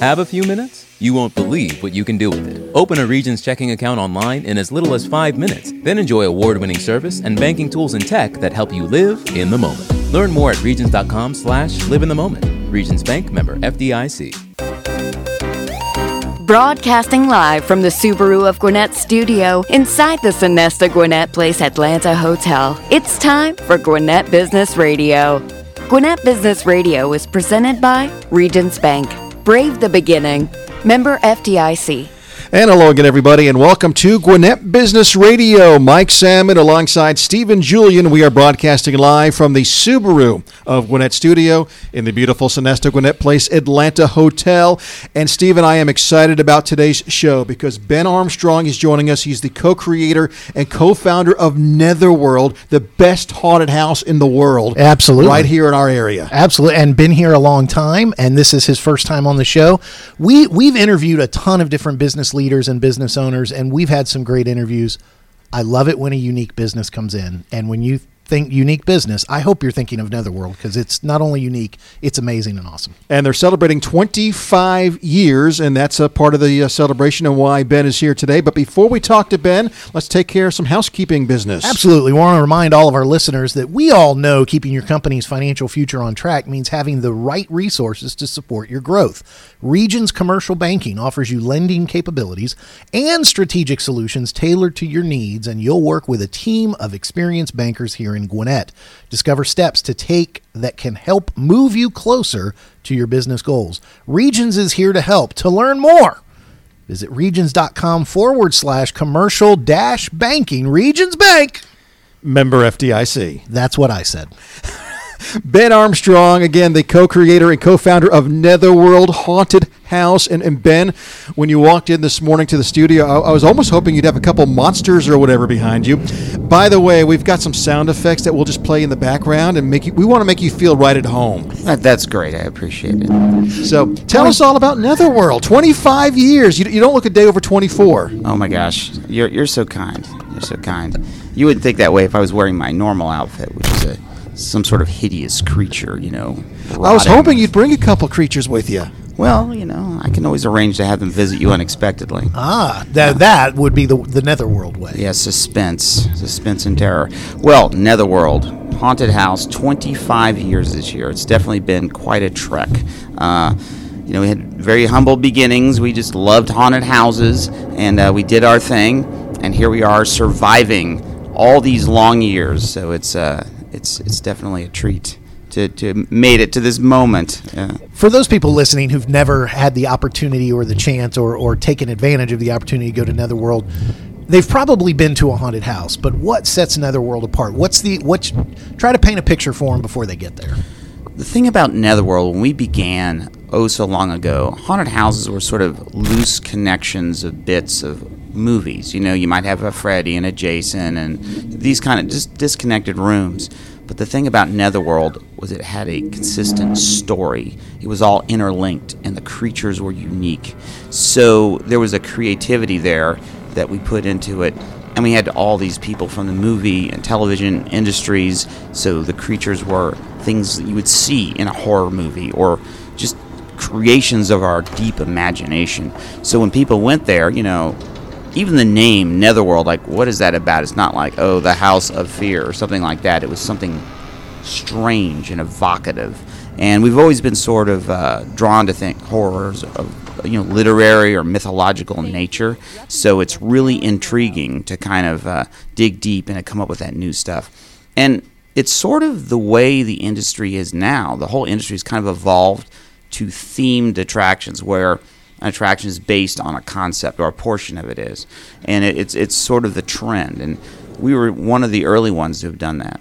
Have a few minutes? You won't believe what you can do with it. Open a Regions checking account online in as little as five minutes. Then enjoy award winning service and banking tools and tech that help you live in the moment. Learn more at Regions.com slash live in the moment. Regions Bank member FDIC. Broadcasting live from the Subaru of Gwinnett studio inside the Sonesta Gwinnett Place Atlanta Hotel. It's time for Gwinnett Business Radio. Gwinnett Business Radio is presented by Regions Bank. Brave the beginning. Member FDIC. And hello again, everybody, and welcome to Gwinnett Business Radio. Mike Sammond alongside Stephen Julian. We are broadcasting live from the Subaru of Gwinnett Studio in the beautiful Sonesta Gwinnett Place Atlanta Hotel. And Stephen, I am excited about today's show because Ben Armstrong is joining us. He's the co-creator and co-founder of Netherworld, the best haunted house in the world. Absolutely. Right here in our area. Absolutely, and been here a long time, and this is his first time on the show. We we've interviewed a ton of different business leaders and business owners, and we've had some great interviews. I love it when a unique business comes in, and when you think unique business, I hope you're thinking of Netherworld because it's not only unique, it's amazing and awesome. And they're celebrating 25 years, and that's a part of the uh, celebration and why Ben is here today. But before we talk to Ben, let's take care of some housekeeping business. Absolutely. We want to remind all of our listeners that we all know keeping your company's financial future on track means having the right resources to support your growth. Regions Commercial Banking offers you lending capabilities and strategic solutions tailored to your needs, and you'll work with a team of experienced bankers here in Gwinnett. Discover steps to take that can help move you closer to your business goals. Regions is here to help. To learn more, visit regions.com forward slash commercial dash banking. Regions Bank. Member FDIC. That's what I said. Ben Armstrong, again, the co creator and co founder of Netherworld Haunted House. And, and Ben, when you walked in this morning to the studio, I, I was almost hoping you'd have a couple monsters or whatever behind you. By the way, we've got some sound effects that we'll just play in the background and make you, we want to make you feel right at home. That, that's great. I appreciate it. So tell us all about Netherworld. 25 years. You, you don't look a day over 24. Oh my gosh, you're you're so kind. You're so kind. You wouldn't think that way if I was wearing my normal outfit, which is a some sort of hideous creature, you know. I was rotting. hoping you'd bring a couple creatures with you. Well, you know, I can always arrange to have them visit you unexpectedly. Ah, that, that would be the, the Netherworld way. Yeah, suspense, suspense and terror. Well, Netherworld, haunted house, 25 years this year. It's definitely been quite a trek. Uh, you know, we had very humble beginnings. We just loved haunted houses, and uh, we did our thing. And here we are, surviving all these long years. So it's uh, it's it's definitely a treat to to made it to this moment. Uh, For those people listening who've never had the opportunity or the chance or, or taken advantage of the opportunity to go to Netherworld, they've probably been to a haunted house. But what sets Netherworld apart? What's the what? Try to paint a picture for them before they get there. The thing about Netherworld, when we began oh so long ago, haunted houses were sort of loose connections of bits of movies. You know, you might have a Freddy and a Jason and these kind of just disconnected rooms. But the thing about Netherworld was it had a consistent story. It was all interlinked and the creatures were unique. So there was a creativity there that we put into it and we had all these people from the movie and television industries so the creatures were things that you would see in a horror movie or just creations of our deep imagination so when people went there you know even the name netherworld like what is that about? It's not like oh the house of fear or something like that. It was something strange and evocative. And we've always been sort of uh, drawn to think horrors of you know literary or mythological nature. So it's really intriguing to kind of uh, dig deep and to come up with that new stuff. And it's sort of the way the industry is now. The whole industry has kind of evolved to themed attractions where an attraction is based on a concept or a portion of it is. And it, it's it's sort of the trend. And we were one of the early ones to have done that.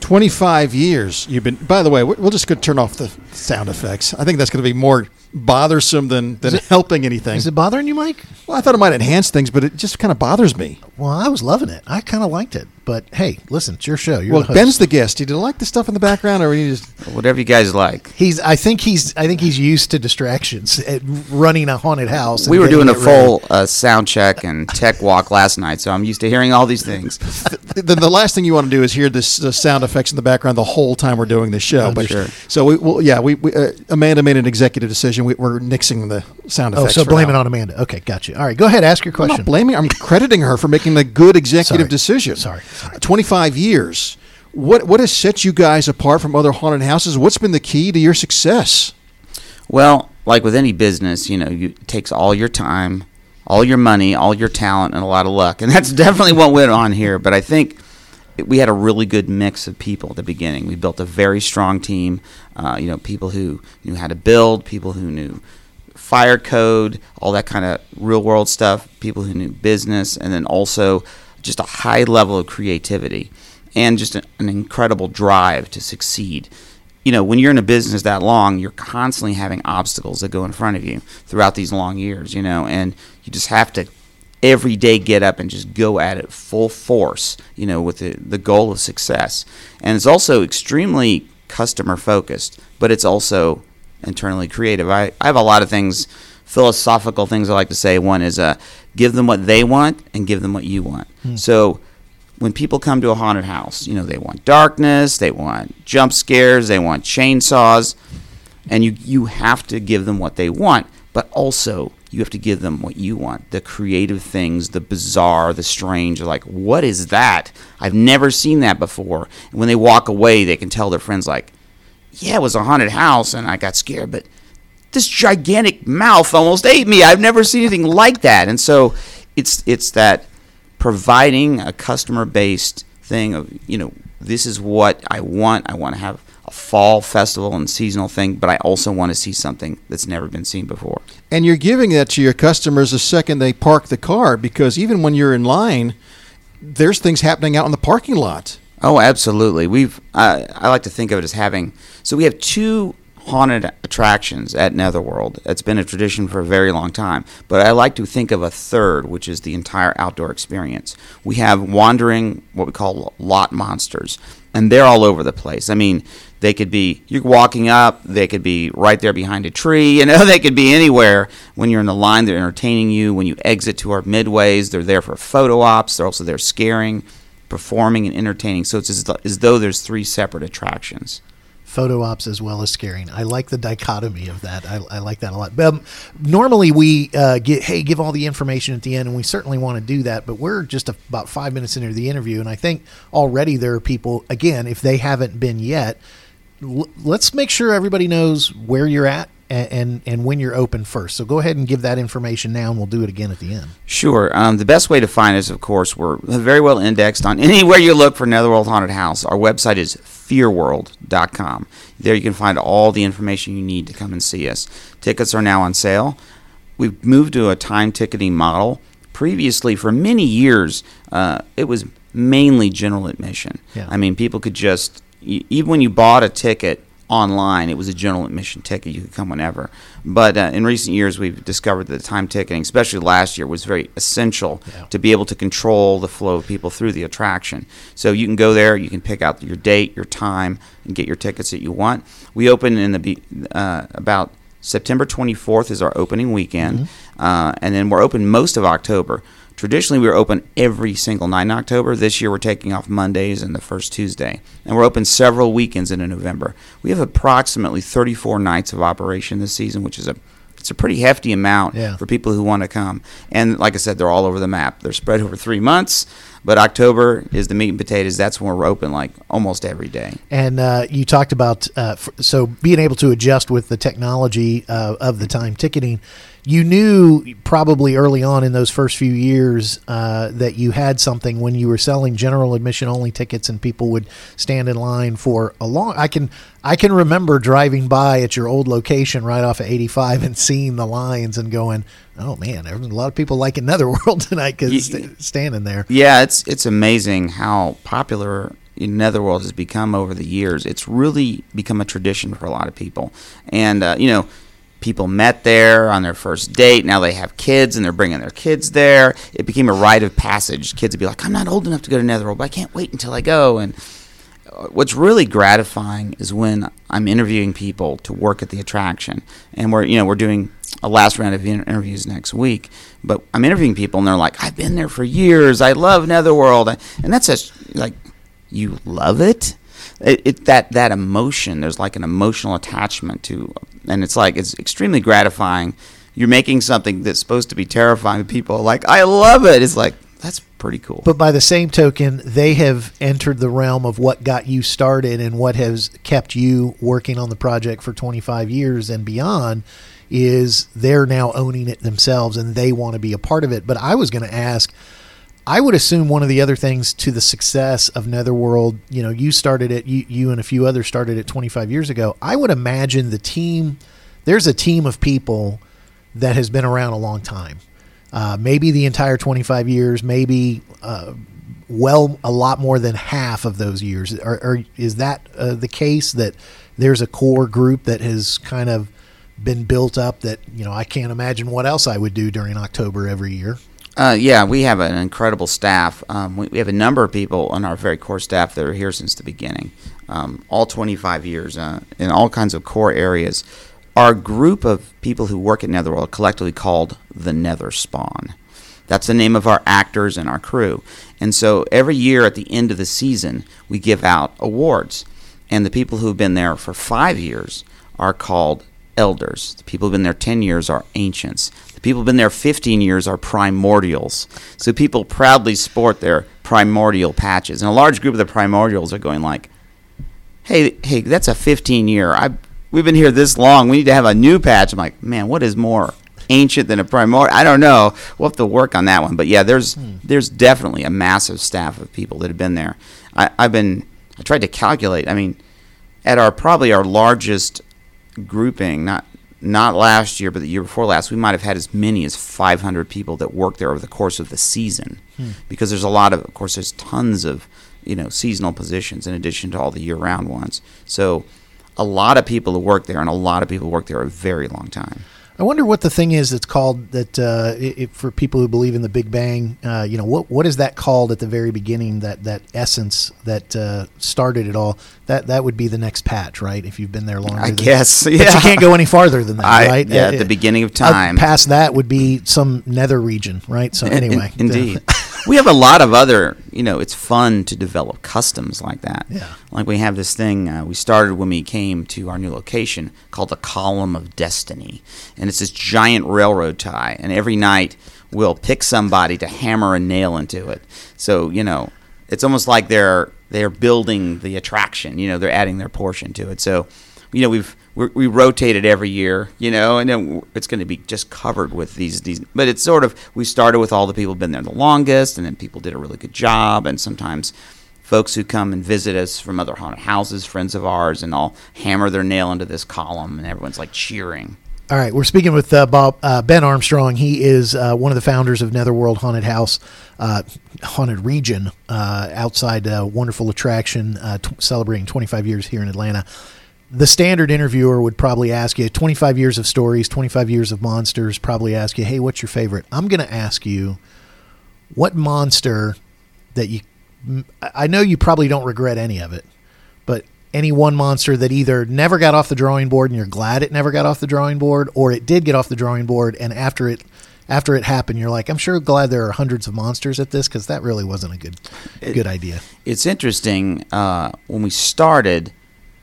25 years you've been by the way we- we'll just go turn off the sound effects. I think that's going to be more bothersome than, than helping anything Is it bothering you, Mike? well i thought it might enhance things but it just kind of bothers me Well, I was loving it. I kind of liked it. but hey, listen, it's your show. You're Well, the host. Ben's the guest. Did you like the stuff in the background, or we just Whatever you guys like. He's. I think he's. I think he's used to distractions at running a haunted house. We were doing a full uh, sound check and tech walk last night, so I'm used to hearing all these things. the, the last thing you want to do is hear this the sound effects in the background the whole time we're doing this show. But Sure. so we, well, yeah, we, we uh, Amanda made an executive decision. We, we're nixing the sound oh, effects. Oh, so blame now. it on Amanda. Okay, gotcha. All right, go ahead. Ask your question. I'm question. not blaming. I'm crediting her for making the good executive Sorry. decision. Sorry, sorry. 25 years. What what has set you guys apart from other haunted houses? What's been the key to your success? Well, like with any business, you know, you, it takes all your time, all your money, all your talent, and a lot of luck. And that's definitely what went on here. But I think it, we had a really good mix of people at the beginning. We built a very strong team. Uh, you know, people who knew how to build, people who knew fire code, all that kind of real world stuff, people who knew business, and then also just a high level of creativity and just an, an incredible drive to succeed. You know, when you're in a business that long, you're constantly having obstacles that go in front of you throughout these long years, you know, and you just have to every day get up and just go at it full force, you know, with the, the goal of success. And it's also extremely customer focused, but it's also internally creative. I, I have a lot of things, philosophical things I like to say. One is uh, give them what they want and give them what you want. So when people come to a haunted house, you know, they want darkness, they want jump scares, they want chainsaws, and you you have to give them what they want, but also you have to give them what you want. The creative things, the bizarre, the strange, like what is that? I've never seen that before. And when they walk away, they can tell their friends like, "Yeah, it was a haunted house and I got scared, but this gigantic mouth almost ate me. I've never seen anything like that." And so it's it's that providing a customer based thing of you know this is what I want. I want to have fall festival and seasonal thing, but I also want to see something that's never been seen before. And you're giving that to your customers the second they park the car because even when you're in line, there's things happening out in the parking lot. Oh, absolutely. We've uh, I like to think of it as having so we have two haunted attractions at Netherworld. It's been a tradition for a very long time, but I like to think of a third, which is the entire outdoor experience. We have wandering what we call lot monsters, and they're all over the place. I mean, they could be you're walking up, they could be right there behind a tree, you know, they could be anywhere. When you're in the line, they're entertaining you. When you exit to our midways, they're there for photo ops. They're also there scaring performing and entertaining. So it's as, though there's three separate attractions. Photo ops as well as scaring. I like the dichotomy of that. I, I like that a lot. But um, normally we uh, get hey give all the information at the end, and we certainly want to do that. But we're just a, about five minutes into the interview, and I think already there are people again if they haven't been yet. L- let's make sure everybody knows where you're at and, and when you're open first. So go ahead and give that information now, and we'll do it again at the end. Sure. Um, the best way to find us, of course, we're very well indexed on anywhere you look for Netherworld Haunted House. Our website is fearworld.com. There you can find all the information you need to come and see us. Tickets are now on sale. We've moved to a time ticketing model. Previously, for many years, uh, it was mainly general admission. Yeah. I mean, people could just, even when you bought a ticket online, it was a general admission ticket. You could come whenever. But uh, in recent years, we've discovered that time ticketing, especially last year, was very essential Yeah. to be able to control the flow of people through the attraction. So you can go there, you can pick out your date, your time, and get your tickets that you want. We open in the uh, about September 24th is our opening weekend, uh, and then we're open most of October. Traditionally, we were open every single night in October. This year, we're taking off Mondays and the first Tuesday, and we're open several weekends into November. We have approximately 34 nights of operation this season, which is a it's a pretty hefty amount Yeah. for people who want to come. And like I said, they're all over the map. They're spread over three months, but October is the meat and potatoes. That's when we're open like almost every day. And uh, you talked about uh, f- so being able to adjust with the technology uh, of the time ticketing. You knew probably early on in those first few years uh, that you had something when you were selling general admission only tickets, and people would stand in line for a long. I can I can remember driving by at your old location right off of 85 and seeing the lines and going, "Oh man, there's a lot of people liking Netherworld tonight because st- standing there." Yeah, it's it's amazing how popular Netherworld has become over the years. It's really become a tradition for a lot of people, and uh, you know, people met there on their first date. Now they have kids and they're bringing their kids there. It became a rite of passage. Kids would be like, I'm not old enough to go to Netherworld, but I can't wait until I go. And uh, what's really gratifying is when I'm interviewing people to work at the attraction, and we're you know we're doing a last round of interviews next week. But I'm interviewing people, and they're like, "I've been there for years. I love Netherworld," and that's just like, you love it. It, it, that that emotion there's like an emotional attachment to and it's like it's extremely gratifying. You're making something that's supposed to be terrifying to people like i love it. It's like that's pretty cool. But by the same token they have entered the realm of what got you started and what has kept you working on the project for 25 years and beyond is they're now owning it themselves and they want to be a part of it. But I was going to ask, I would assume one of the other things to the success of Netherworld, you know, you started it, you, you and a few others started it 25 years ago. I would imagine the team, there's a team of people that has been around a long time. Uh, maybe the entire 25 years, maybe uh, well a lot more than half of those years. Or, or is that uh, the case that there's a core group that has kind of been built up that you know I can't imagine what else I would do during October every year. Uh, yeah, we have an incredible staff. Um, we, we, have a number of people on our very core staff that are here since the beginning, um, all 25 years uh, in all kinds of core areas. Our group of people who work at Netherworld collectively called the Nether Spawn. That's the name of our actors and our crew. And so every year at the end of the season, we give out awards. And the people who've been there for five years are called elders. The people who've been there 10 years are ancients. People who've been there 15 years are primordials. So people proudly sport their primordial patches. And a large group of the primordials are going like, hey, hey, that's a 15 year. I we've been here this long. We need to have a new patch. I'm like, man, what is more ancient than a primordial? I don't know. We'll have to work on that one. But yeah, there's hmm. there's definitely a massive staff of people that have been there. I, I've been I tried to calculate. I mean, at our probably our largest grouping, not not last year, but the year before last, we might have had as many as 500 people that worked there over the course of the season, hmm. because there's a lot of, of course, there's tons of, you know, seasonal positions in addition to all the year-round ones. So, a lot of people who work there, and a lot of people work there a very long time. I wonder what the thing is that's called that uh, it, for people who believe in the Big Bang. Uh, you know, what what is that called at the very beginning? That that essence that uh, started it all. That that would be the next patch, right? If you've been there longer. I than, guess. Yeah. But you can't go any farther than that, I, right? Yeah, at the beginning of uh, time. past that would be some nether region, right? So anyway, in, indeed. we have a lot of other, you know, it's fun to develop customs like that. Yeah. Like we have this thing uh, we started when we came to our new location called the Column of Destiny. And it's this giant railroad tie. And every night we'll pick somebody to hammer a nail into it. So, you know, it's almost like they're they're building the attraction, you know, they're adding their portion to it. So, you know, we've we rotate it every year, you know, and then it's going to be just covered with these these. But it's sort of we started with all the people been there the longest, and then people did a really good job, and sometimes folks who come and visit us from other haunted houses, friends of ours, and all hammer their nail into this column, and everyone's like cheering. All right, we're speaking with uh, Bob uh, Ben Armstrong. He is uh, one of the founders of Netherworld Haunted House, uh, haunted region uh, outside a wonderful attraction, uh, t- celebrating 25 years here in Atlanta the standard interviewer would probably ask you 25 years of stories, 25 years of monsters, probably ask you, hey, what's your favorite? I'm going to ask you what monster that you, I know you probably don't regret any of it, but any one monster that either never got off the drawing board and you're glad it never got off the drawing board, or it did get off the drawing board and after it, after it happened, you're like, I'm sure glad there are hundreds of monsters at this because that really wasn't a good, it, good idea. It's interesting. Uh, when we started,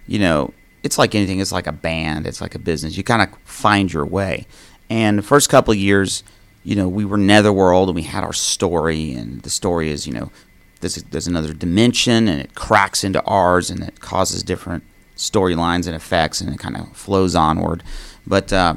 you know, it's like anything. It's like a band. It's like a business. You kind of find your way. And the first couple of years, you know, we were Netherworld and we had our story, and the story is, you know, there's, there's another dimension and it cracks into ours and it causes different storylines and effects and it kind of flows onward. But uh,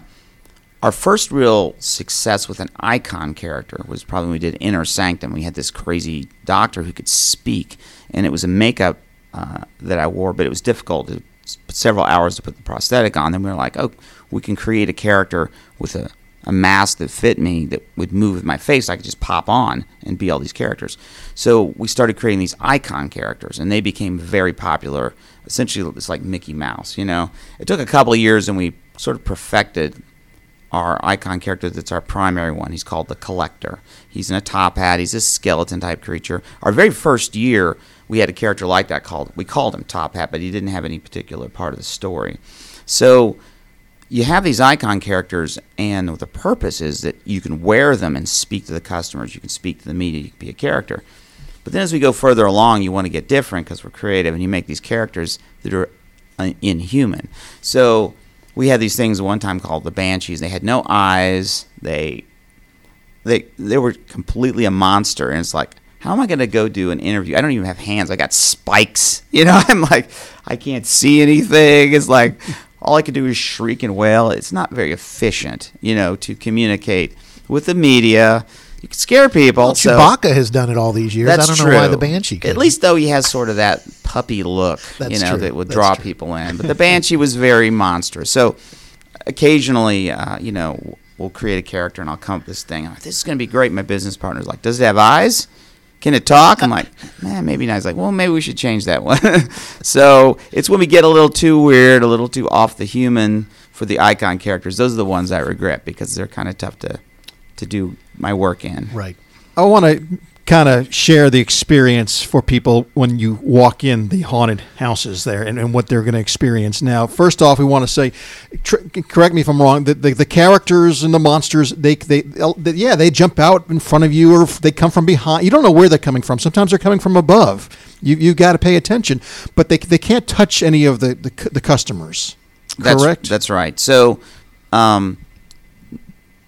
our first real success with an icon character was probably when we did Inner Sanctum. We had this crazy doctor who could speak, and it was a makeup uh, that I wore, but it was difficult to several hours to put the prosthetic on. Then we were like, oh, we can create a character with a, a mask that fit me that would move with my face. I could just pop on and be all these characters. So we started creating these icon characters, and they became very popular. Essentially, it's like Mickey Mouse. You know, it took a couple of years, and we sort of perfected our icon character that's our primary one. He's called the Collector. He's in a top hat. He's a skeleton type creature. Our very first year, we had a character like that called we called him Top Hat, but he didn't have any particular part of the story. So you have these icon characters, and the purpose is that you can wear them and speak to the customers. You can speak to the media. You can be a character. But then as we go further along, you want to get different because we're creative, and you make these characters that are uh, inhuman. So we had these things one time called the banshees. They had no eyes. They they they were completely a monster, and it's like, how am I going to go do an interview? I don't even have hands. I got spikes. You know, I'm like, I can't see anything. It's like all I can do is shriek and wail. It's not very efficient, you know, to communicate with the media. You can scare people. Well, so- Chewbacca has done it all these years. that's I don't true. know why the Banshee. At couldn't. least though he has sort of that puppy look, you know, true. that would That's draw true. people in. But the Banshee was very monstrous. So occasionally, uh, you know, we'll create a character and I'll come up with this thing. I'm like, this is going to be great. My business partner's like, does it have eyes? Can it talk? I'm like, man, maybe not. He's like, well, maybe we should change that one. so it's when we get a little too weird, a little too off the human for the icon characters. Those are the ones I regret because they're kind of tough to to do my work in. right. I want to kind of share the experience for people when you walk in the haunted houses there and, and what they're going to experience. Now, first off, we want to say, tr- correct me if I'm wrong, the, the, the characters and the monsters, they, they, they, yeah, they jump out in front of you or they come from behind. You don't know where they're coming from. Sometimes they're coming from above. You, you got to pay attention, but they, they can't touch any of the, the, the customers. That's, Correct? That's right. So, um,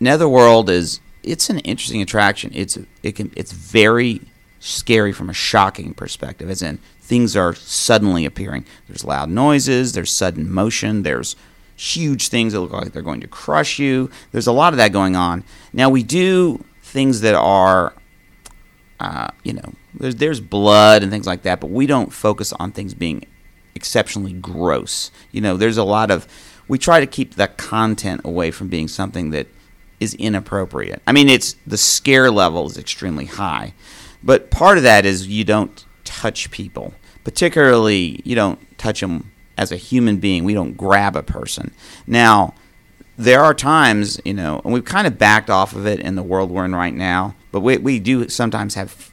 Netherworld is it's an interesting attraction. It's it can it's very scary from a shocking perspective, as in things are suddenly appearing. There's loud noises. There's sudden motion. There's huge things that look like they're going to crush you. There's a lot of that going on. Now we do things that are uh, you know, there's there's blood and things like that, but we don't focus on things being exceptionally gross. You know, there's a lot of we try to keep the content away from being something that is inappropriate. I mean, it's the scare level is extremely high, but part of that is you don't touch people, particularly you don't touch them as a human being. We don't grab a person. Now, there are times, you know, and we've kind of backed off of it in the world we're in right now, but we, we do sometimes have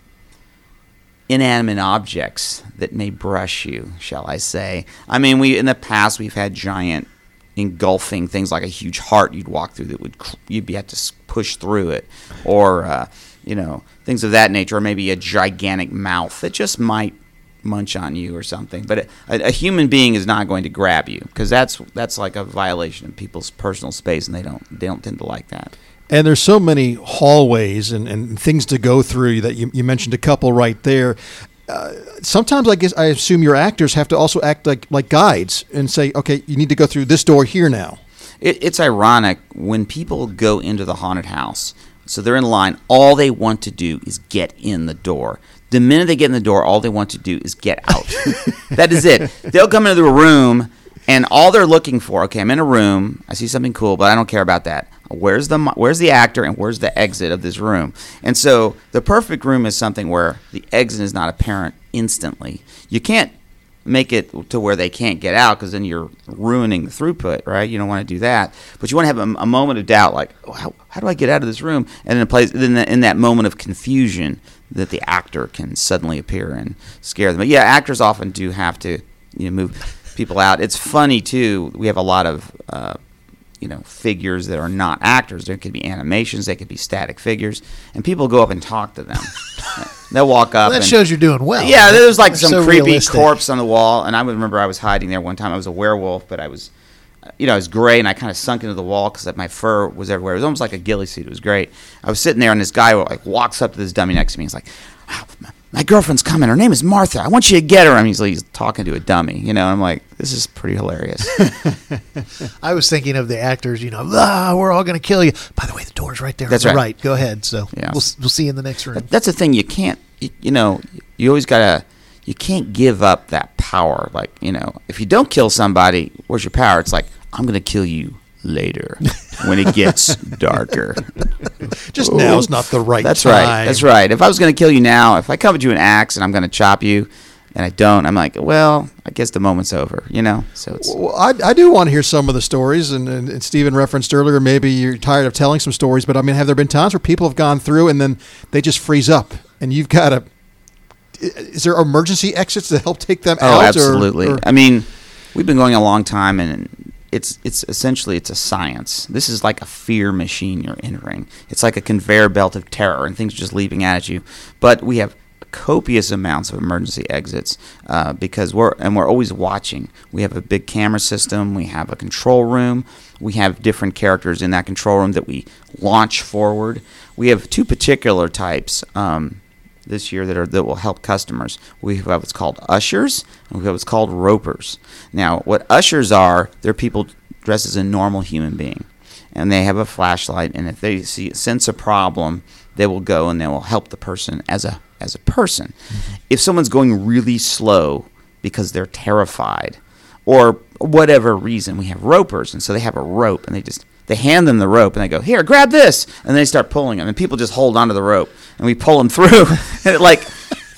inanimate objects that may brush you, shall I say. I mean, we in the past we've had giant engulfing things like a huge heart you'd walk through that would you'd be have to push through it or uh, you know, things of that nature or maybe a gigantic mouth that just might munch on you or something. But a, a human being is not going to grab you because that's that's like a violation of people's personal space and they don't they don't tend to like that. And there's so many hallways and, and things to go through that you, you mentioned a couple right there. Sometimes I guess I assume your actors have to also act like like guides and say, okay, you need to go through this door here now. It, it's ironic when people go into the haunted house. So they're in line. All they want to do is get in the door. The minute they get in the door, all they want to do is get out. that is it. They'll come into the room, and all they're looking for. Okay, I'm in a room. I see something cool, but I don't care about that. Where's the Where's the actor, and where's the exit of this room? And so the perfect room is something where the exit is not apparent instantly. You can't make it to where they can't get out because then you're ruining the throughput, right? You don't want to do that. But you want to have a, a moment of doubt, like, oh, how, how do I get out of this room? And in, a place, in, that, in that moment of confusion, that the actor can suddenly appear and scare them. But yeah, actors often do have to, you know, move people out. It's funny too. We have a lot of. Uh, you know, figures that are not actors. There could be animations, they could be static figures, and people go up and talk to them. They'll walk up. Well, that and, shows you're doing well. yeah, there was like They're some so creepy realistic. corpse on the wall, and I remember I was hiding there one time. I was a werewolf, but I was, you know, I was gray, and I kind of sunk into the wall because my fur was everywhere. It was almost like a ghillie suit. It was great. I was sitting there, and this guy like walks up to this dummy next to me. He's like, "Oh, my- "My girlfriend's coming. Her name is Martha. I want you to get her." I mean, he's, he's talking to a dummy, you know. I'm like, "This is pretty hilarious." I was thinking of the actors, you know, ah, we're all going to kill you. By the way, the door's right there. That's the right. Go ahead. So Yeah. we'll, we'll see you in the next room. That's the thing. You can't, you, you know, you always gotta, you can't give up that power. Like, you know, if you don't kill somebody, where's your power? It's like, I'm gonna kill you later when it gets darker. Just now's not the right That's time. right. That's right. If I was gonna kill you now, if I come with you an axe and I'm gonna chop you, and I don't, I'm like, well, I guess the moment's over, you know. So it's Well, I, I do want to hear some of the stories, and, and, and Stephen referenced earlier. Maybe you're tired of telling some stories, but I mean, have there been times where people have gone through and then they just freeze up, and you've got to? Is there emergency exits to help take them Oh, out? Oh, absolutely. or- I mean, we've been going a long time, and it's it's essentially it's a science. This is like a fear machine you're entering. It's like a conveyor belt of terror, and things are just leaping at you. But we have copious amounts of emergency exits uh, because we're and we're always watching. We have a big camera system. We have a control room. We have different characters in that control room that we launch forward. We have two particular types. Um, this year that are that will help customers. We have what's called ushers and we have what's called ropers. Now, what ushers are, they're people dressed as a normal human being, and they have a flashlight. And if they see sense a problem, they will go and they will help the person as a as a person. If someone's going really slow because they're terrified, or whatever reason, we have ropers, and so they have a rope, and they just they hand them the rope, and they go, "Here, grab this," and they start pulling them, and people just hold onto the rope, and we pull them through, and it like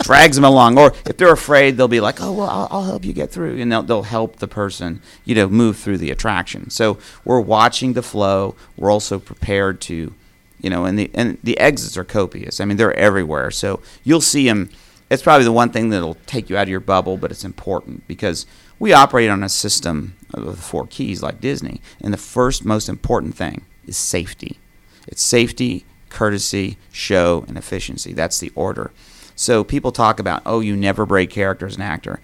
drags them along. Or if they're afraid, they'll be like, "Oh, well, I'll, I'll help you get through," and they'll, they'll help the person, you know, move through the attraction. So we're watching the flow. We're also prepared to, you know, and the and the exits are copious. I mean, they're everywhere. So you'll see them. It's probably the one thing that'll take you out of your bubble, but it's important because we operate on a system of four keys like Disney, and the first most important thing is safety. It's safety, courtesy, show, and efficiency. That's the order. So people talk about, oh, you never break character as an actor.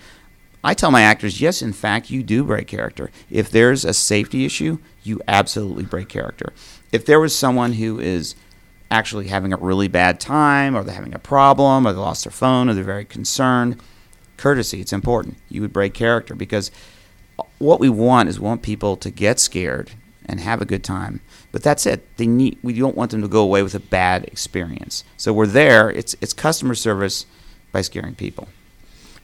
I tell my actors, yes, in fact, you do break character. If there's a safety issue, you absolutely break character. If there was someone who is actually having a really bad time, or they're having a problem, or they lost their phone, or they're very concerned, courtesy, it's important. You would break character because what we want is we want people to get scared and have a good time. But that's it. They need. We don't want them to go away with a bad experience. So we're there. It's it's customer service by scaring people.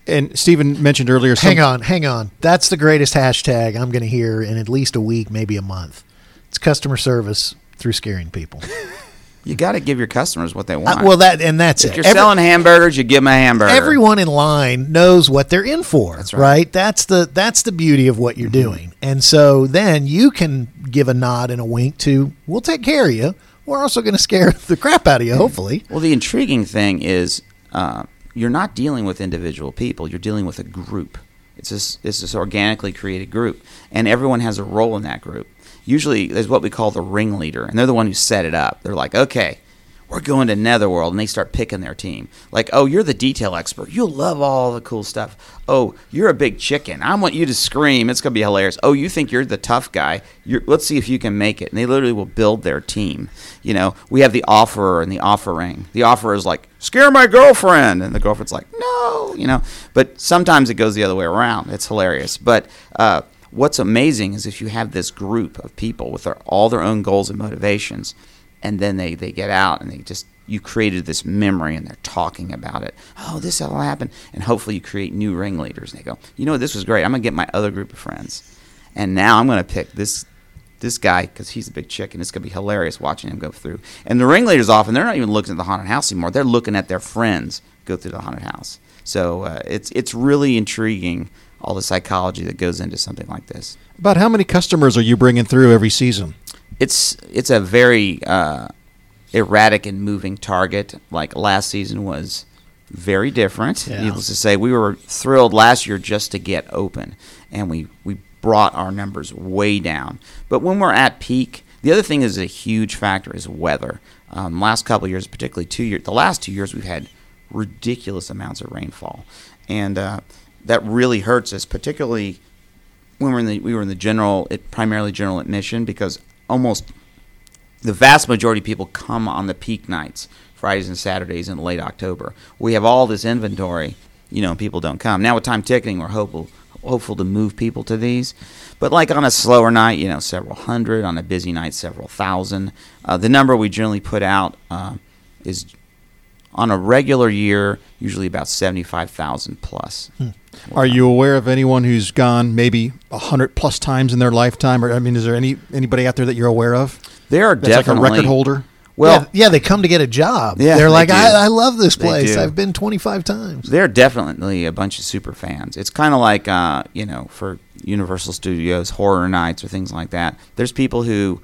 And Stephen mentioned earlier. Some, Hang on, hang on. That's the greatest hashtag I'm going to hear in at least a week, maybe a month. It's customer service through scaring people. You got to give your customers what they Uh, want. well, that and that's if it. you're Every- selling hamburgers, you give them a hamburger. everyone in line knows what they're in for That's right. right. that's the that's the beauty of what you're doing and so then you can give a nod and a wink to we'll take care of you we're also going to scare the crap out of you hopefully Well, the intriguing thing is uh, you're not dealing with individual people. You're dealing with a group. It's this, it's this organically created group, and everyone has a role in that group. Usually, there's what we call the ringleader, and they're the one who set it up. They're like, okay, we're going to Netherworld, and they start picking their team. Like, oh, you're the detail expert. You'll love all the cool stuff. Oh, you're a big chicken. I want you to scream. It's gonna be hilarious. Oh, you think you're the tough guy? You're, let's see if you can make it. And they literally will build their team. You know, we have the offerer and the offering. The offerer is like, scare my girlfriend, and the girlfriend's like, no, you know. But sometimes it goes the other way around. It's hilarious. But uh, what's amazing is if you have this group of people with their, all their own goals and motivations and then they, they get out and they just you created this memory and they're talking about it. Oh this all happened. And hopefully you create new ringleaders. And they go you know this was great. I'm to get my other group of friends. And now i'm to pick this this guy because he's a big chicken it's going to be hilarious watching him go through. And the ringleaders often they're not even looking at the haunted house anymore. They're looking at their friends go through the haunted house. So uh, it's it's really intriguing all the psychology that goes into something like this About how many customers are you bringing through every season? it's it's a very uh, erratic and moving target. Like last season was very different. Yeah. Needless to say, we were thrilled last year just to get open, and we we brought our numbers way down. But when we're at peak, the other thing is a huge factor is weather. Um, last couple of years, particularly two years, the last two years, we've had ridiculous amounts of rainfall, and uh, that really hurts us, particularly when we're in the we were in the general, it primarily general admission because almost the vast majority of people come on the peak nights, Fridays and Saturdays in late October. We have all this inventory, you know, and people don't come. Now with time ticketing, we're hopeful hopeful to move people to these, but like on a slower night, you know, several hundred. On a busy night, several thousand. Uh, the number we generally put out uh, is on a regular year, usually about seventy-five thousand plus. Are you aware of anyone who's gone maybe a hundred plus times in their lifetime? Or I mean, is there any anybody out there that you're aware of? There are That's like a record holder. Well, yeah, yeah, they come to get a job. Yeah, they're like, do. I, I love this place. I've been 25 times. they're definitely a bunch of super fans. It's kind of like uh, you know for Universal Studios horror nights or things like that. There's people who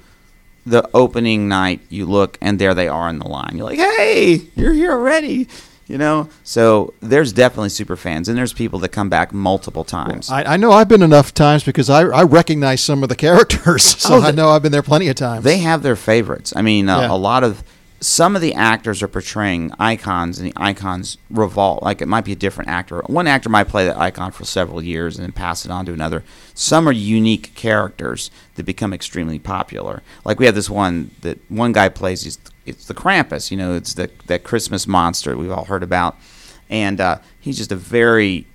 the opening night you look and there they are in the line. You're like, hey, you're here already. You know, so there's definitely super fans, and there's people that come back multiple times. I, I know I've been enough times because I, I recognize some of the characters, so Oh, I know I've been there plenty of times. They have their favorites. I mean, uh, Yeah. a lot of some of the actors are portraying icons, and the icons revolve. Like it might be a different actor. One actor might play that icon for several years and then pass it on to another. Some are unique characters that become extremely popular. Like we have this one that one guy plays. He's it's the Krampus. You know, it's the that Christmas monster we've all heard about, and uh, he's just a very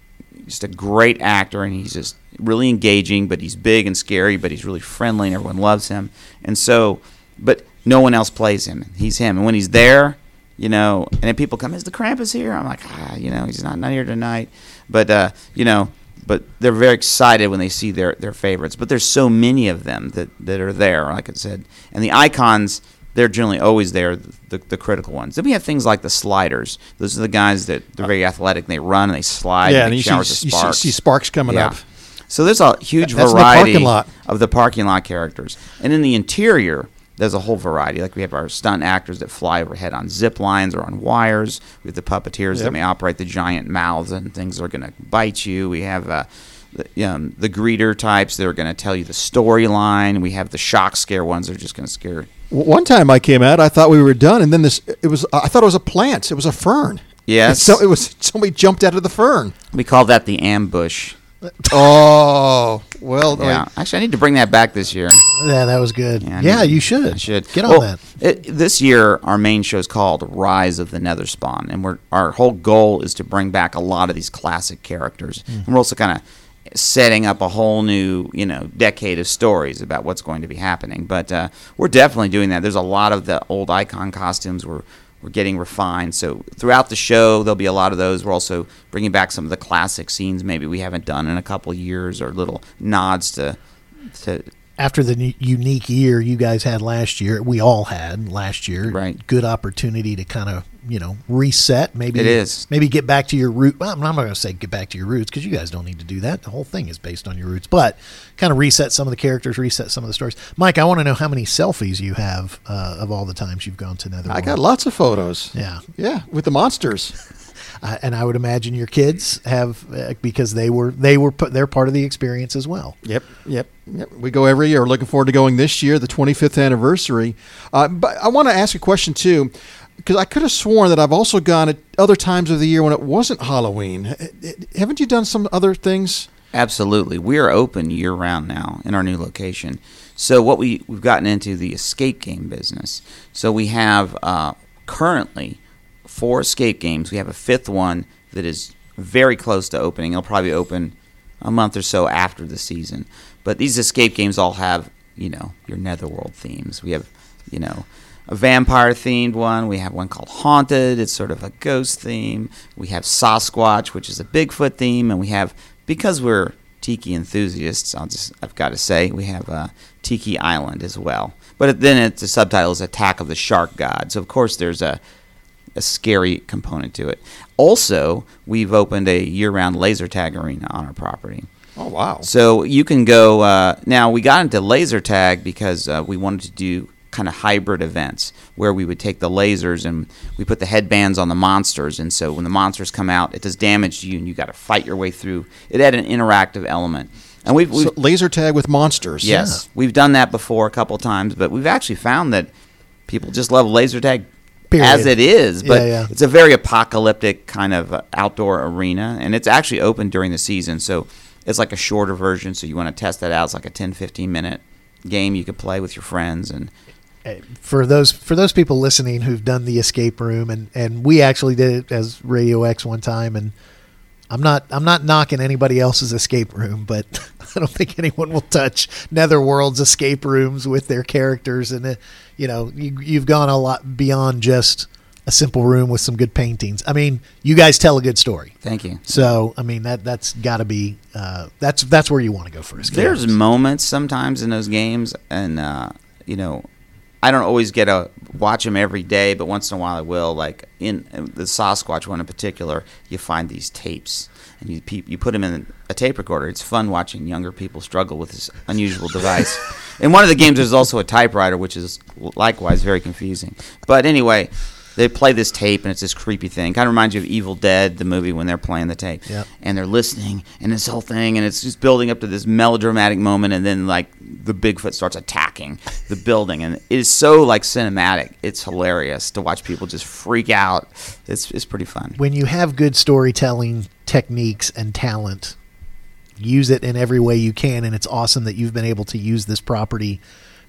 just a great actor and he's just really engaging but he's big and scary but he's really friendly and everyone loves him. And so but no one else plays him. He's him. And when he's there you know and then people come is the krampus here? I'm like ah you know he's not not here tonight. But uh you know but they're very excited when they see their their favorites. But there's so many of them that that are there like i said. And the icons they're generally always there, the, the critical ones. Then we have things like the sliders. Those are the guys that they're very athletic and they run and they slide yeah, and and you showers see, of you see, sparks. see sparks coming Yeah. up. So there's a huge That's the variety lot. of the parking lot characters. And in the interior, there's a whole variety. Like we have our stunt actors that fly overhead on zip lines or on wires. We have the puppeteers that may operate the giant mouths and things that are going to bite you. We have uh, the, um, the greeter types that are going to tell you the storyline. We have the shock scare ones that are just going to scare. One time I came out, I thought we were done, and then this it was I thought it was a plant. It was a fern. Yes. So it was somebody jumped out of the fern. We call that the ambush. Oh well, Yeah. Actually, I need to bring that back this year. Yeah, that was good. Yeah, Yeah, you should. I should get on Well, that. It, this year, our main show is called Rise of the Nether Spawn, and we're our whole goal is to bring back a lot of these classic characters, Hmm. and we're also kind of setting up a whole new, you know, decade of stories about what's going to be happening. But uh, we're definitely doing that. There's a lot of the old icon costumes. We're we're getting refined. So throughout the show, there'll be a lot of those. We're also bringing back some of the classic scenes maybe we haven't done in a couple years, or little nods to to after the unique year you guys had last year, we all had last year. Right. Good opportunity to kind of you know reset. Maybe It is. Maybe get back to your root. Well, I'm not going to say get back to your roots because you guys don't need to do that. The whole thing is based on your roots, but kind of reset some of the characters, reset some of the stories. Mike, I want to know how many selfies you have uh, of all the times you've gone to Netherworld. I got lots of photos. Yeah. yeah, with the monsters. Uh, and I would imagine your kids have uh, because they were they were put they're part of the experience as well. Yep, yep, yep. We go every year. We're looking forward to going this year, the 25th anniversary. Uh, but I want to ask a question too, because I could have sworn that I've also gone at other times of the year when it wasn't Halloween. Haven't you done some other things? Absolutely. We are open year round now in our new location. So what we we've gotten into the escape game business. So we have uh, currently four escape games. We have a fifth one that is very close to opening. It'll probably open a month or so after the season. But these escape games all have you know your netherworld themes. We have you know a vampire themed one. We have one called Haunted. It's sort of a ghost theme. We have Sasquatch, which is a Bigfoot theme, and we have because we're tiki enthusiasts. I'll just I've got to say we have uh, Tiki Island as well. But then it's the subtitle is Attack of the Shark God. So of course there's a a scary component to it. Also, we've opened a year-round laser tag arena on our property. Oh wow! So you can go. Uh, now we got into laser tag because uh, we wanted to do kind of hybrid events where we would take the lasers and we put the headbands on the monsters, and so when the monsters come out, it does damage to you, and you got to fight your way through. It had an interactive element, and we've, we've So laser tag with monsters. yes, we've done that before a couple times, but we've actually found that people just love laser tag. Period. As it is, but Yeah, yeah. it's a very apocalyptic kind of uh, outdoor arena, and it's actually open during the season. So it's like a shorter version. So you want to test that out. It's like a 10, 15 minute game you could play with your friends. And for those for those people listening who've done the escape room and and we actually did it as Radio X one time and I'm not I'm not knocking anybody else's escape room but I don't think anyone will touch Netherworld's escape rooms with their characters and uh, you know you, you've gone a lot beyond just a simple room with some good paintings. I mean, you guys tell a good story. thank you. So, I mean that that's got to be uh, that's that's where you want to go for escape. There's rooms. moments sometimes in those games, and uh, you know, I don't always get a watch them every day, but once in a while I will. Like in the Sasquatch one in particular, you find these tapes and you pe- you put them in a tape recorder. It's fun watching younger people struggle with this unusual device. In one of the games, there's also a typewriter, which is likewise very confusing. But anyway, they play this tape and it's this creepy thing. Kind of reminds you of Evil Dead, the movie, when they're playing the tape. Yep. And they're listening and this whole thing and it's just building up to this melodramatic moment and then like the Bigfoot starts attacking the building and it is so like cinematic. It's hilarious to watch people just freak out. It's it's pretty fun. when you have good storytelling techniques and talent, use it in every way you can. And it's awesome that you've been able to use this property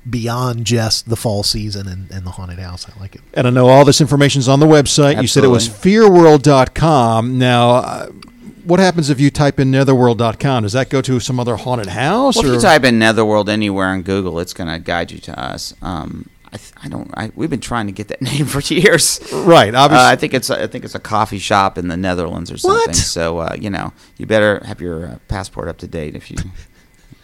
beyond just the fall season and, and the haunted house. I like it. And I know all this information is on the website. You said it was fearworld.com. Now, uh, what happens if you type in netherworld.com? Does that go to some other haunted house? Well, if you type in Netherworld anywhere on Google, it's going to guide you to us. Um, I, th- I don't. I, we've been trying to get that name for years. right, Uh, obviously. I think it's a, I think it's a coffee shop in the Netherlands or something. What? So uh, you know, you better have your uh, passport up to date if you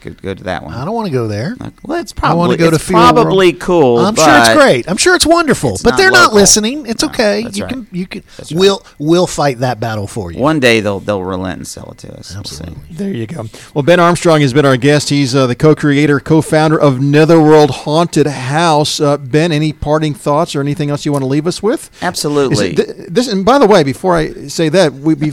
could go to that one. I don't want to go there. Like, well, it's I want to go to it's Fear World. probably cool. I'm sure it's great. I'm sure it's wonderful. it's but not they're not listening. It's No, okay. that's You right. can you can That's right. we'll we'll fight that battle for you. One day they'll they'll relent and sell it to us. We'll. Absolutely. There you go. Well, Ben Armstrong has been our guest. He's uh, the co-creator, co-founder of Netherworld Haunted House. Uh, ben, any parting thoughts or anything else you want to leave us with? Absolutely. th- this, and by the way, before I say that, we be.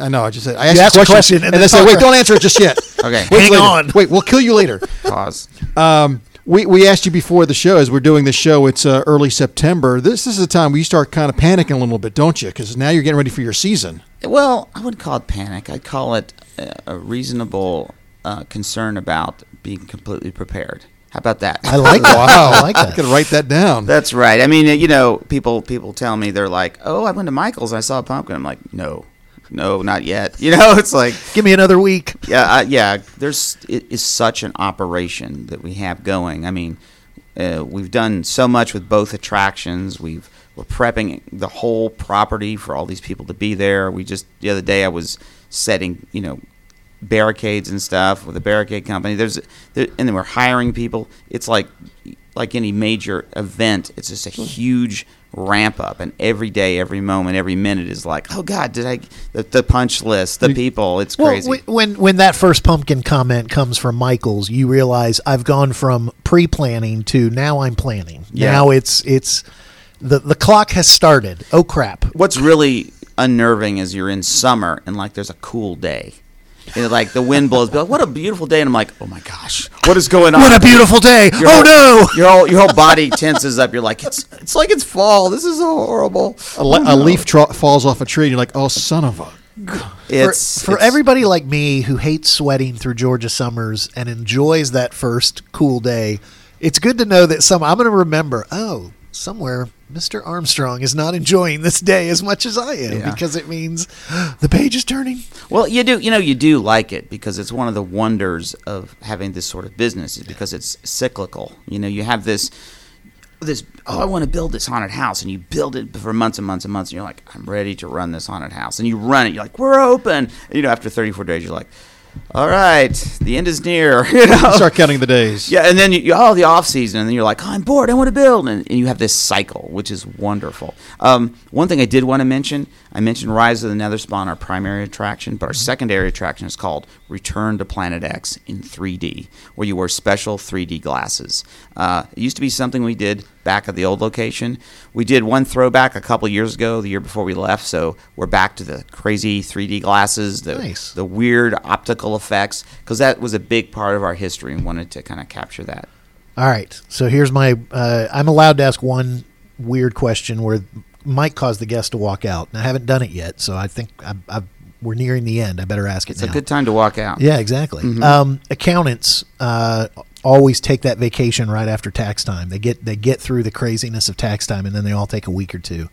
I know. I just said I asked, You asked a a question, question and, and then then say, "Wait, don't answer it just yet." Okay. Wait Hang later. on. Wait, we'll kill you later. Pause. Um, we, we asked you before the show, as we're doing the show, it's uh, early September. This, is the time where you start kind of panicking a little bit, don't you? Because now you're getting ready for your season. Well, I wouldn't call it panic. I'd call it a, a reasonable uh, concern about being completely prepared. How about that? I like that. I like I could write that down. That's right. I mean, you know, people people tell me they're like, "Oh, I went to Michael's and I saw a pumpkin." I'm like, "No, no, not yet." You know, it's like, Give me another week. yeah, uh, yeah. There's it is such an operation that we have going. I mean, uh, we've done so much with both attractions. We've we're prepping the whole property for all these people to be there. We just the other day I was setting, you know, barricades and stuff with a barricade company. There's there, and then we're hiring people. It's like like any major event. It's just a huge ramp up, and every day, every moment, every minute is like, oh God, did I the, the punch list, the people? It's Well, crazy. wh- when when that first pumpkin comment comes from Michaels, you realize I've gone from pre-planning to now I'm planning. Yeah. Now it's it's the the clock has started. Oh crap! What's really unnerving is you're in summer and like there's a cool day. And like the wind blows, be like, what a beautiful day, and I'm like, oh my gosh, what is going on? What a beautiful day! Your oh whole- no! Your whole your whole body tenses up. You're like, it's it's like it's fall. This is so horrible. a, le- a leaf tro- falls off a tree, and you're like, "Oh, son of a." It's for, for it's- everybody like me who hates sweating through Georgia summers and enjoys that first cool day, it's good to know that some I'm going to remember. Oh, somewhere Mr. Armstrong is not enjoying this day as much as I am Yeah. because it means the page is turning. Well, you do, you know, you do like it because it's one of the wonders of having this sort of business is because it's cyclical. You know, you have this, this. Oh, I want to build this haunted house, and you build it for months and months and months, and you're like, I'm ready to run this haunted house, and you run it. You're like, we're open. And, you know, after 34 days, you're like, all right, the end is near. You know, start counting the days. yeah, and then you, you oh the off season, and then you're like, oh, I'm bored, I want to build, and, and you have this cycle, which is wonderful. Um, one thing I did want to mention, I mentioned Rise of the Nether Spawn, our primary attraction, but our secondary attraction is called Return to Planet X in 3D, where you wear special 3D glasses. Uh, it used to be something we did back at the old location. We did one throwback a couple years ago, the year before we left, so we're back to the crazy 3D glasses, the Nice. the weird optical effects, because that was a big part of our history and wanted to kind of capture that. All right. So here's my. Uh, I'm allowed to ask one weird question where might cause the guest to walk out. And I haven't done it yet, so I think I, I, we're nearing the end. I better ask it It's now. a good time to walk out. Yeah, exactly. Mm-hmm. Um, accountants uh, always take that vacation right after tax time. They get they get through the craziness of tax time, and then they all take a week or two.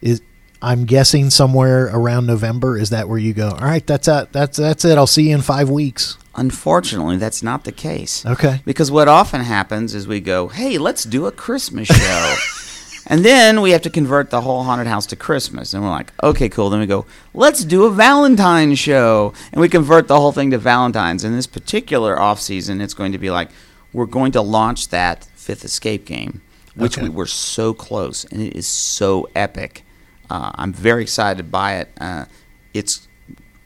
Is I'm guessing somewhere around November. Is that where you go? All right, that's it. That's that's it. I'll see you in five weeks. Unfortunately, that's not the case. Okay. Because what often happens is we go, hey, let's do a Christmas show. and then we have to convert the whole haunted house to Christmas. And we're like, okay, cool. Then we go, let's do a Valentine's show. And we convert the whole thing to Valentine's. In this particular off season, it's going to be like, we're going to launch that fifth escape game. which Okay. we were so close, and it is so epic. Uh, I'm very excited by it. Uh, it's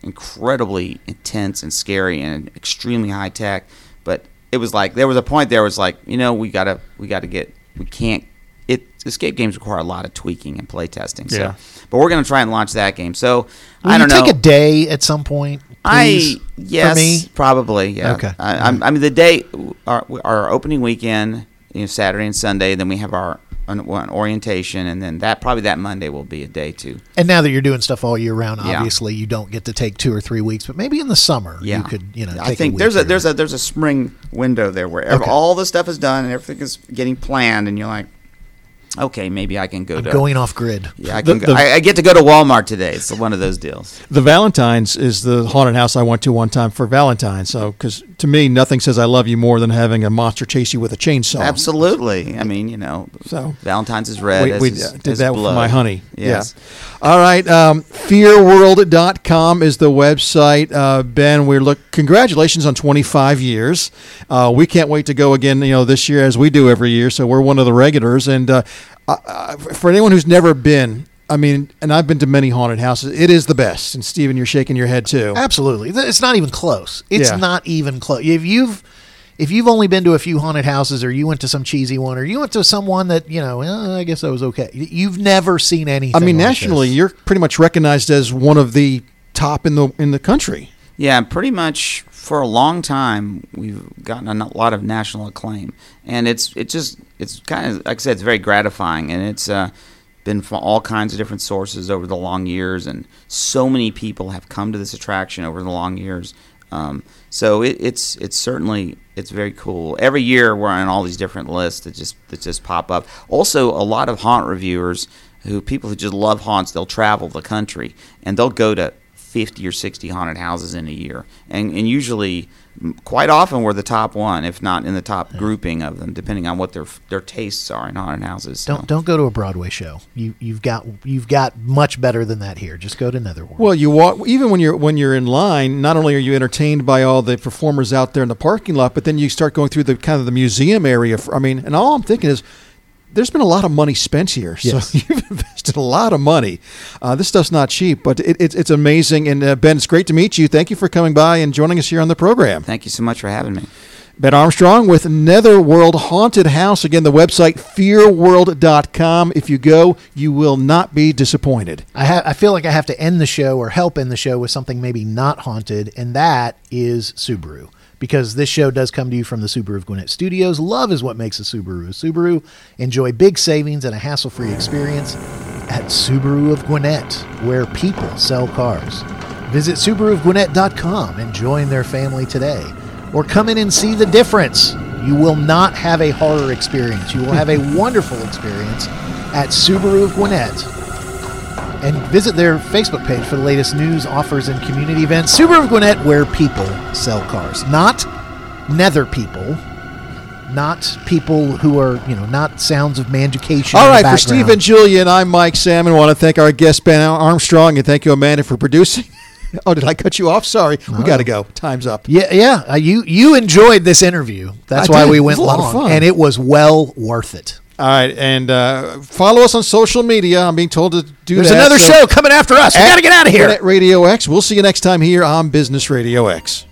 incredibly intense and scary and extremely high tech, but it was like there was a point there was like you know we gotta we gotta get we can't it escape games require a lot of tweaking and play testing. So, Yeah. but we're gonna try and launch that game. So Will I don't you know. take a day at some point? Please, I yes, for me. probably yeah. Okay. I, I'm, I mean, the day our, our opening weekend, you know, Saturday and Sunday. Then we have our an, an orientation, and then that probably that Monday will be a day too. And now that you're doing stuff all year round, Yeah. obviously you don't get to take two or three weeks, but maybe in the summer Yeah, you could, you know, I think week there's a here. there's a there's a spring window there where Okay. all the stuff is done and everything is getting planned, and you're like, okay, maybe I can go I'm to going off grid. Yeah, I, The- can go, the- I, I get to go to Walmart today. It's one of those deals. The Valentine's is the haunted house I went to one time for Valentine's. So, because to me, nothing says I love you more than having a monster chase you with a chainsaw. Absolutely. I mean, you know, So- Valentine's is red. We, as we is- did as that for blood. my honey. Yes. Yeah. All right. Um, fearworld.com is the website. Uh, ben, we're look. Congratulations on 25 years. Uh, we can't wait to go again. You know, this year as we do every year. So we're one of the regulars. And uh, uh, for anyone who's never been, I mean, and I've been to many haunted houses. It is the best. And Stephen, you're shaking your head too. Absolutely. It's not even close. It's Yeah. not even close. If you've if you've only been to a few haunted houses or you went to some cheesy one or you went to someone that, you know, "Uh, I guess that was okay. You've never seen anything I mean, like nationally, this. you're pretty much recognized as one of the top in the in the country. Yeah, pretty much for a long time we've gotten a lot of national acclaim, and it's it just it's kind of like I said, it's very gratifying, and it's uh, been from all kinds of different sources over the long years, and so many people have come to this attraction over the long years. Um, so it, it's it's certainly it's very cool. Every year we're on all these different lists that just that just pop up. Also, a lot of haunt reviewers who people who just love haunts, they'll travel the country and they'll go to 50 or 60 haunted houses in a year. And, and usually, quite often, we're the top one, if not in the top grouping of them, depending on what their their tastes are in haunted houses. So- Don't don't go to a Broadway show. You you've got you've got much better than that here. Just go to Netherworld. Well, you walk even when you're when you're in line. Not only are you entertained by all the performers out there in the parking lot, but then you start going through the kind of the museum area. I mean, and all I'm thinking is, there's been a lot of money spent here. Yes. So you've invested a lot of money. Uh, this stuff's not cheap, but it, it's it's amazing. And uh, Ben, it's great to meet you. Thank you for coming by and joining us here on the program. Thank you so much for having me. Ben Armstrong with Netherworld Haunted House. Again, the website fearworld.com. If you go, you will not be disappointed. I ha- I feel like I have to end the show or help end the show with something maybe not haunted, and that is Subaru. Because this show does come to you from the Subaru of Gwinnett Studios. Love is what makes a Subaru a Subaru. Enjoy big savings and a hassle-free experience at Subaru of Gwinnett, where people sell cars. Visit SubaruofGwinnett.com and join their family today. Or come in and see the difference. You will not have a horror experience. You will have a wonderful experience at Subaru of Gwinnett and visit their Facebook page for the latest news, offers, and community events. Subaru of Gwinnett, where people sell cars, not nether people, not people who are you know not sounds of manducation. All right, for Steve and Julian, I'm Mike Sammond. I want to thank our guest Ben Armstrong and thank you, Amanda, for producing. oh, did I cut you off? Sorry, we got to go. Time's up. Yeah, yeah. Uh, you you enjoyed this interview. That's I why did. we went a lot of long, fun. and it was well worth it. All right, and uh, follow us on social media. I'm being told to do There's that. another so- show coming after us. We got to get out of here. Gwinnett Radio X. We'll see you next time here on Business Radio X.